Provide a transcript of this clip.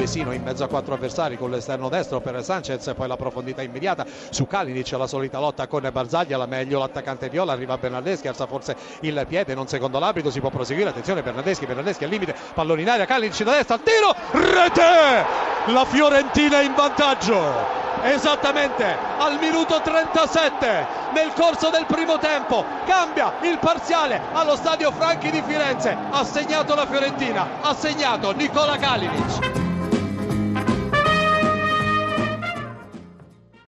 Vesino in mezzo a quattro avversari con l'esterno destro per Sanchez poi la profondità immediata. Su Kalinic la solita lotta con Barzaglia la meglio l'attaccante Viola arriva Bernardeschi alza forse il piede non secondo l'abito si può proseguire attenzione Bernardeschi Bernardeschi al limite pallone in aria Kalinic da destra al tiro rete! La Fiorentina in vantaggio esattamente al minuto 37 nel corso del primo tempo cambia il parziale allo stadio Franchi di Firenze ha segnato la Fiorentina ha segnato Nicola Kalinic.